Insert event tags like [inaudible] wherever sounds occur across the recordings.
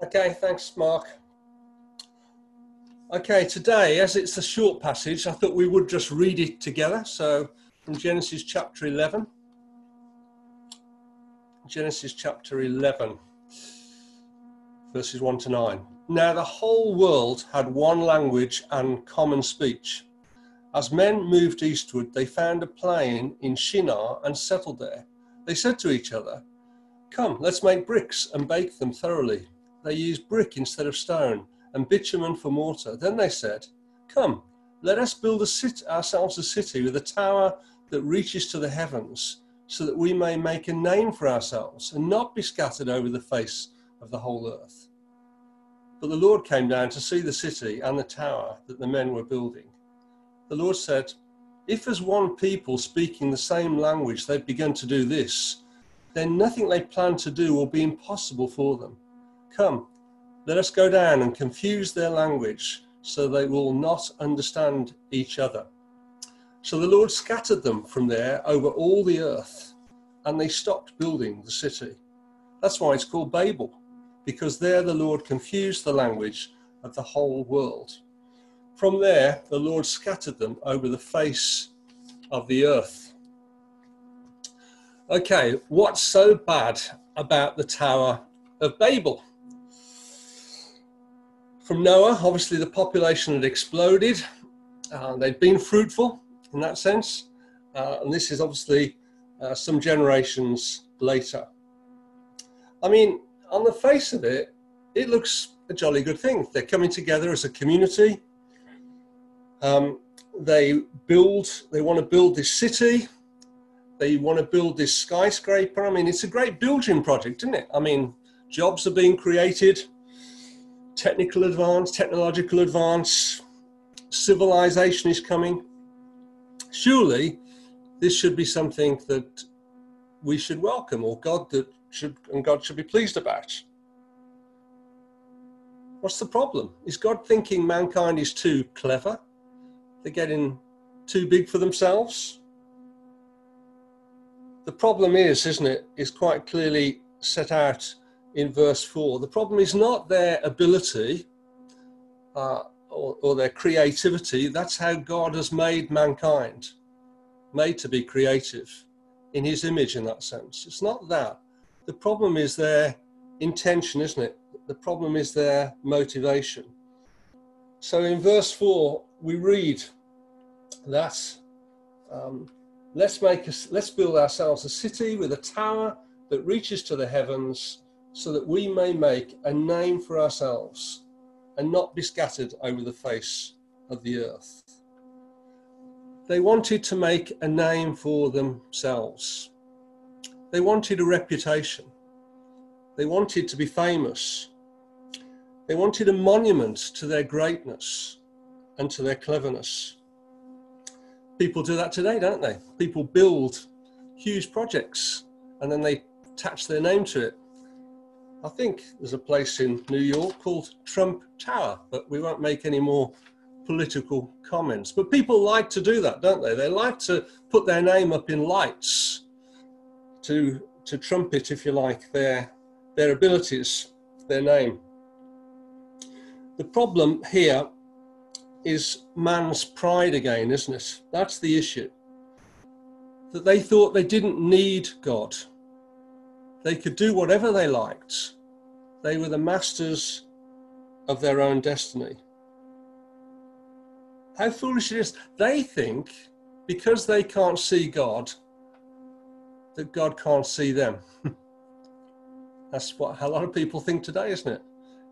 Okay, thanks, Mark. Okay, today, as it's a short passage, I thought we would just read it together. So, from Genesis chapter 11. Genesis chapter 11, verses 1 to 9. Now, the whole world had one language and common speech. As men moved eastward, they found a plain in Shinar and settled there. They said to each other, Come, let's make bricks and bake them thoroughly. They used brick instead of stone and bitumen for mortar. Then they said, Come, let us build a ourselves a city with a tower that reaches to the heavens, so that we may make a name for ourselves and not be scattered over the face of the whole earth. But the Lord came down to see the city and the tower that the men were building. The Lord said, If as one people speaking the same language they've begun to do this, then nothing they plan to do will be impossible for them. Come, let us go down and confuse their language so they will not understand each other. So the Lord scattered them from there over all the earth, and they stopped building the city. That's why it's called Babel, because there the Lord confused the language of the whole world. From there, the Lord scattered them over the face of the earth. Okay, what's so bad about the Tower of Babel? From Noah, obviously the population had exploded. Uh, they'd been fruitful in that sense. Uh, and this is obviously uh, some generations later. I mean, on the face of it, it looks a jolly good thing. They're coming together as a community. Um, they build, they want to build this city they want to build this skyscraper. I mean, it's a great building project, isn't it? I mean, jobs are being created, technical advance, technological advance, civilization is coming. Surely, this should be something that we should welcome, or God that should and God should be pleased about. What's the problem? Is God thinking mankind is too clever? They're getting too big for themselves? The problem is, isn't it, is quite clearly set out in verse 4. The problem is not their ability uh, or, or their creativity. That's how God has made mankind, made to be creative in his image in that sense. It's not that. The problem is their intention, isn't it? The problem is their motivation. So in verse 4, we read that um, Let's make us, let's build ourselves a city with a tower that reaches to the heavens so that we may make a name for ourselves and not be scattered over the face of the earth. They wanted to make a name for themselves. They wanted a reputation. They wanted to be famous. They wanted a monument to their greatness and to their cleverness people do that today, don't they? People build huge projects and then they attach their name to it. I think there's a place in New York called Trump Tower, but we won't make any more political comments. But people like to do that, don't they? They like to put their name up in lights to to trumpet, if you like, their their abilities, their name. The problem here is man's pride again, isn't it? That's the issue. That they thought they didn't need God. They could do whatever they liked. They were the masters of their own destiny. How foolish it is. They think because they can't see God, that God can't see them. [laughs] That's what a lot of people think today, isn't it?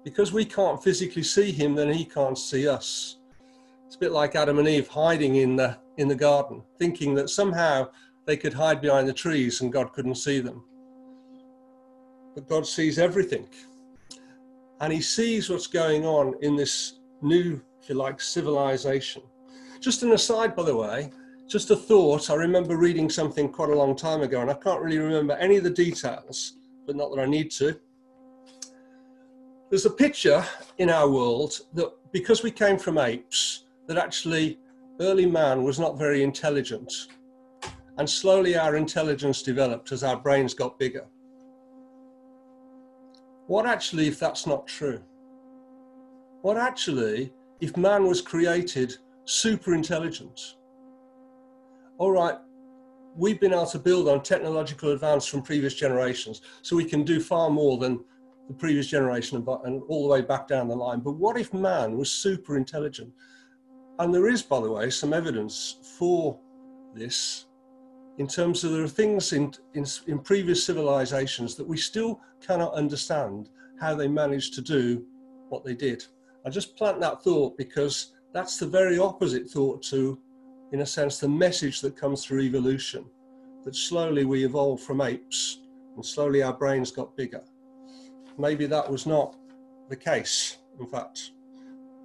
Because we can't physically see Him, then He can't see us. It's a bit like Adam and Eve hiding in the, in the garden, thinking that somehow they could hide behind the trees and God couldn't see them. But God sees everything. And He sees what's going on in this new, if you like, civilization. Just an aside, by the way, just a thought. I remember reading something quite a long time ago, and I can't really remember any of the details, but not that I need to. There's a picture in our world that because we came from apes, that actually early man was not very intelligent. And slowly our intelligence developed as our brains got bigger. What actually if that's not true? What actually if man was created super intelligent? All right, we've been able to build on technological advance from previous generations, so we can do far more than the previous generation and all the way back down the line. But what if man was super intelligent? And there is, by the way, some evidence for this in terms of there are things in, in, in previous civilizations that we still cannot understand how they managed to do what they did. I just plant that thought because that's the very opposite thought to, in a sense, the message that comes through evolution that slowly we evolved from apes and slowly our brains got bigger. Maybe that was not the case, in fact.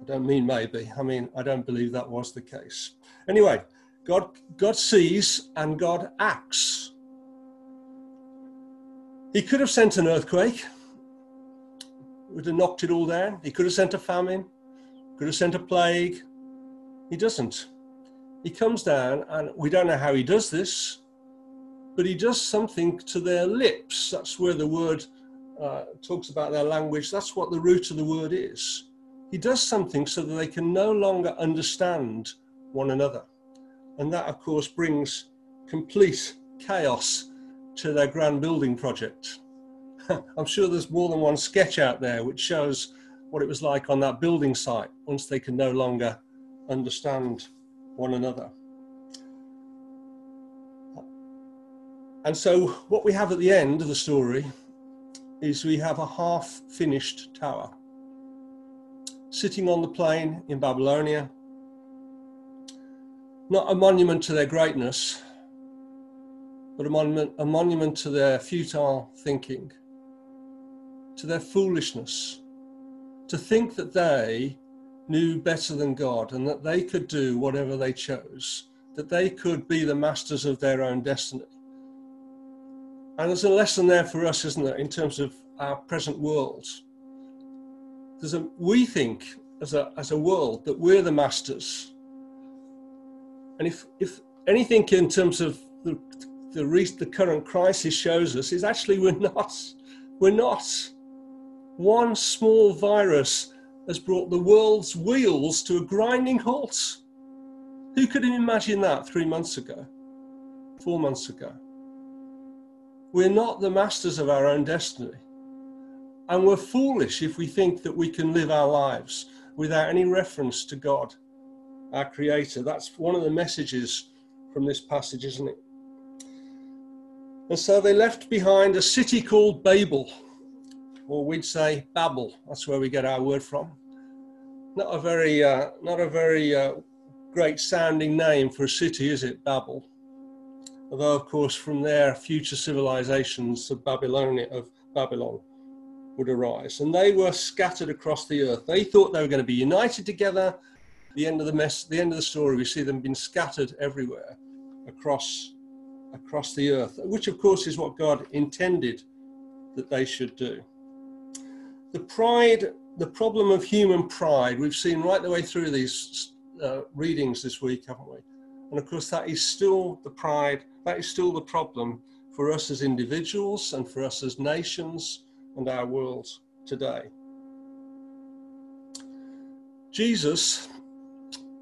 I don't mean maybe, I mean, I don't believe that was the case. Anyway, God, God sees and God acts. He could have sent an earthquake, would have knocked it all down. He could have sent a famine, could have sent a plague. He doesn't. He comes down, and we don't know how he does this, but he does something to their lips. That's where the word uh, talks about their language. That's what the root of the word is. He does something so that they can no longer understand one another. And that, of course, brings complete chaos to their grand building project. [laughs] I'm sure there's more than one sketch out there which shows what it was like on that building site once they can no longer understand one another. And so, what we have at the end of the story is we have a half finished tower sitting on the plain in Babylonia not a monument to their greatness, but a monument, a monument to their futile thinking, to their foolishness, to think that they knew better than God and that they could do whatever they chose, that they could be the masters of their own destiny. And there's a lesson there for us, isn't there, in terms of our present world. There's a, we think as a, as a world that we're the masters and if, if anything in terms of the, the, the current crisis shows us is actually we're not. We're not. One small virus has brought the world's wheels to a grinding halt. Who could have imagined that three months ago, four months ago? We're not the masters of our own destiny. And we're foolish if we think that we can live our lives without any reference to God our Creator. That's one of the messages from this passage, isn't it? And so they left behind a city called Babel, or we'd say Babel. That's where we get our word from. Not a very, uh, not a very uh, great sounding name for a city, is it? Babel. Although, of course, from there, future civilizations of Babylonia, of Babylon, would arise, and they were scattered across the earth. They thought they were going to be united together the end of the mess, the end of the story, we see them being scattered everywhere across across the earth, which of course is what God intended that they should do. The pride, the problem of human pride, we've seen right the way through these uh, readings this week, haven't we? And of course, that is still the pride, that is still the problem for us as individuals and for us as nations and our world today. Jesus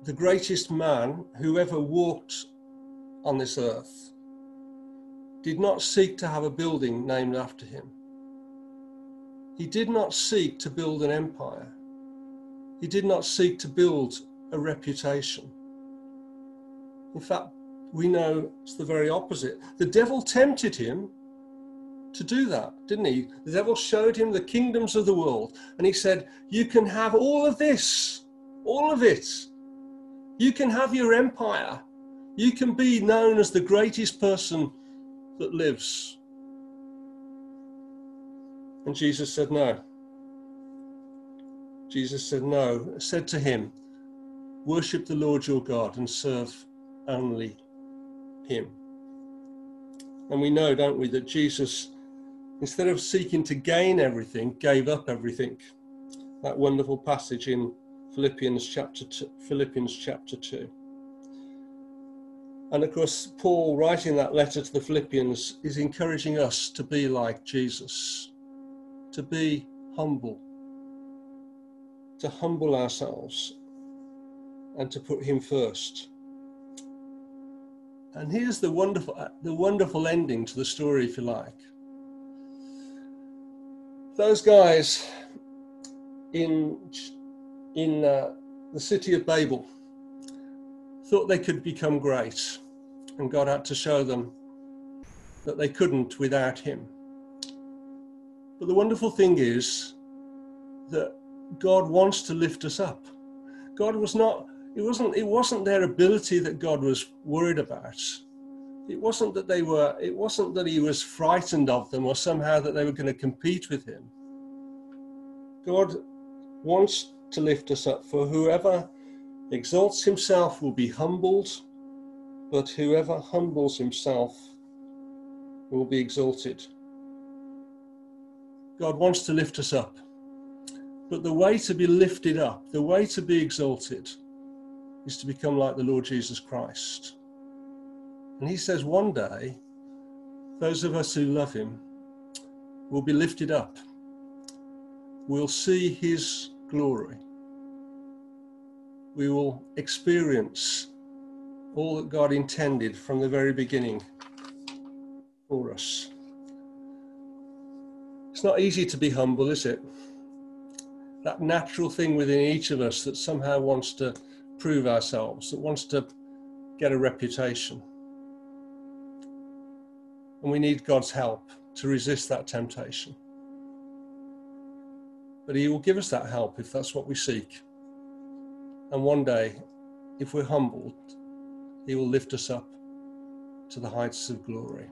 the greatest man who ever walked on this earth did not seek to have a building named after him. He did not seek to build an empire. He did not seek to build a reputation. In fact, we know it's the very opposite. The devil tempted him to do that, didn't he? The devil showed him the kingdoms of the world and he said, You can have all of this, all of it, you can have your empire. You can be known as the greatest person that lives. And Jesus said, No. Jesus said, No. Said to him, Worship the Lord your God and serve only him. And we know, don't we, that Jesus, instead of seeking to gain everything, gave up everything. That wonderful passage in Philippians chapter two, Philippians chapter 2. And of course, Paul, writing that letter to the Philippians, is encouraging us to be like Jesus, to be humble, to humble ourselves and to put Him first. And here's the wonderful, the wonderful ending to the story, if you like. Those guys in in uh, the city of Babel thought they could become great, and God had to show them that they couldn't without Him. But the wonderful thing is that God wants to lift us up. God was not, it wasn't, it wasn't their ability that God was worried about. It wasn't that they were, it wasn't that he was frightened of them or somehow that they were going to compete with him. God wants to lift us up, for whoever exalts himself will be humbled, but whoever humbles himself will be exalted. God wants to lift us up. But the way to be lifted up, the way to be exalted, is to become like the Lord Jesus Christ. And he says one day, those of us who love him will be lifted up. We'll see his glory. We will experience all that God intended from the very beginning for us. It's not easy to be humble, is it? that natural thing within each of us that somehow wants to prove ourselves, that wants to get a reputation. And we need God's help to resist that temptation. But He will give us that help if that's what we seek. And one day, if we're humbled, He will lift us up to the heights of glory.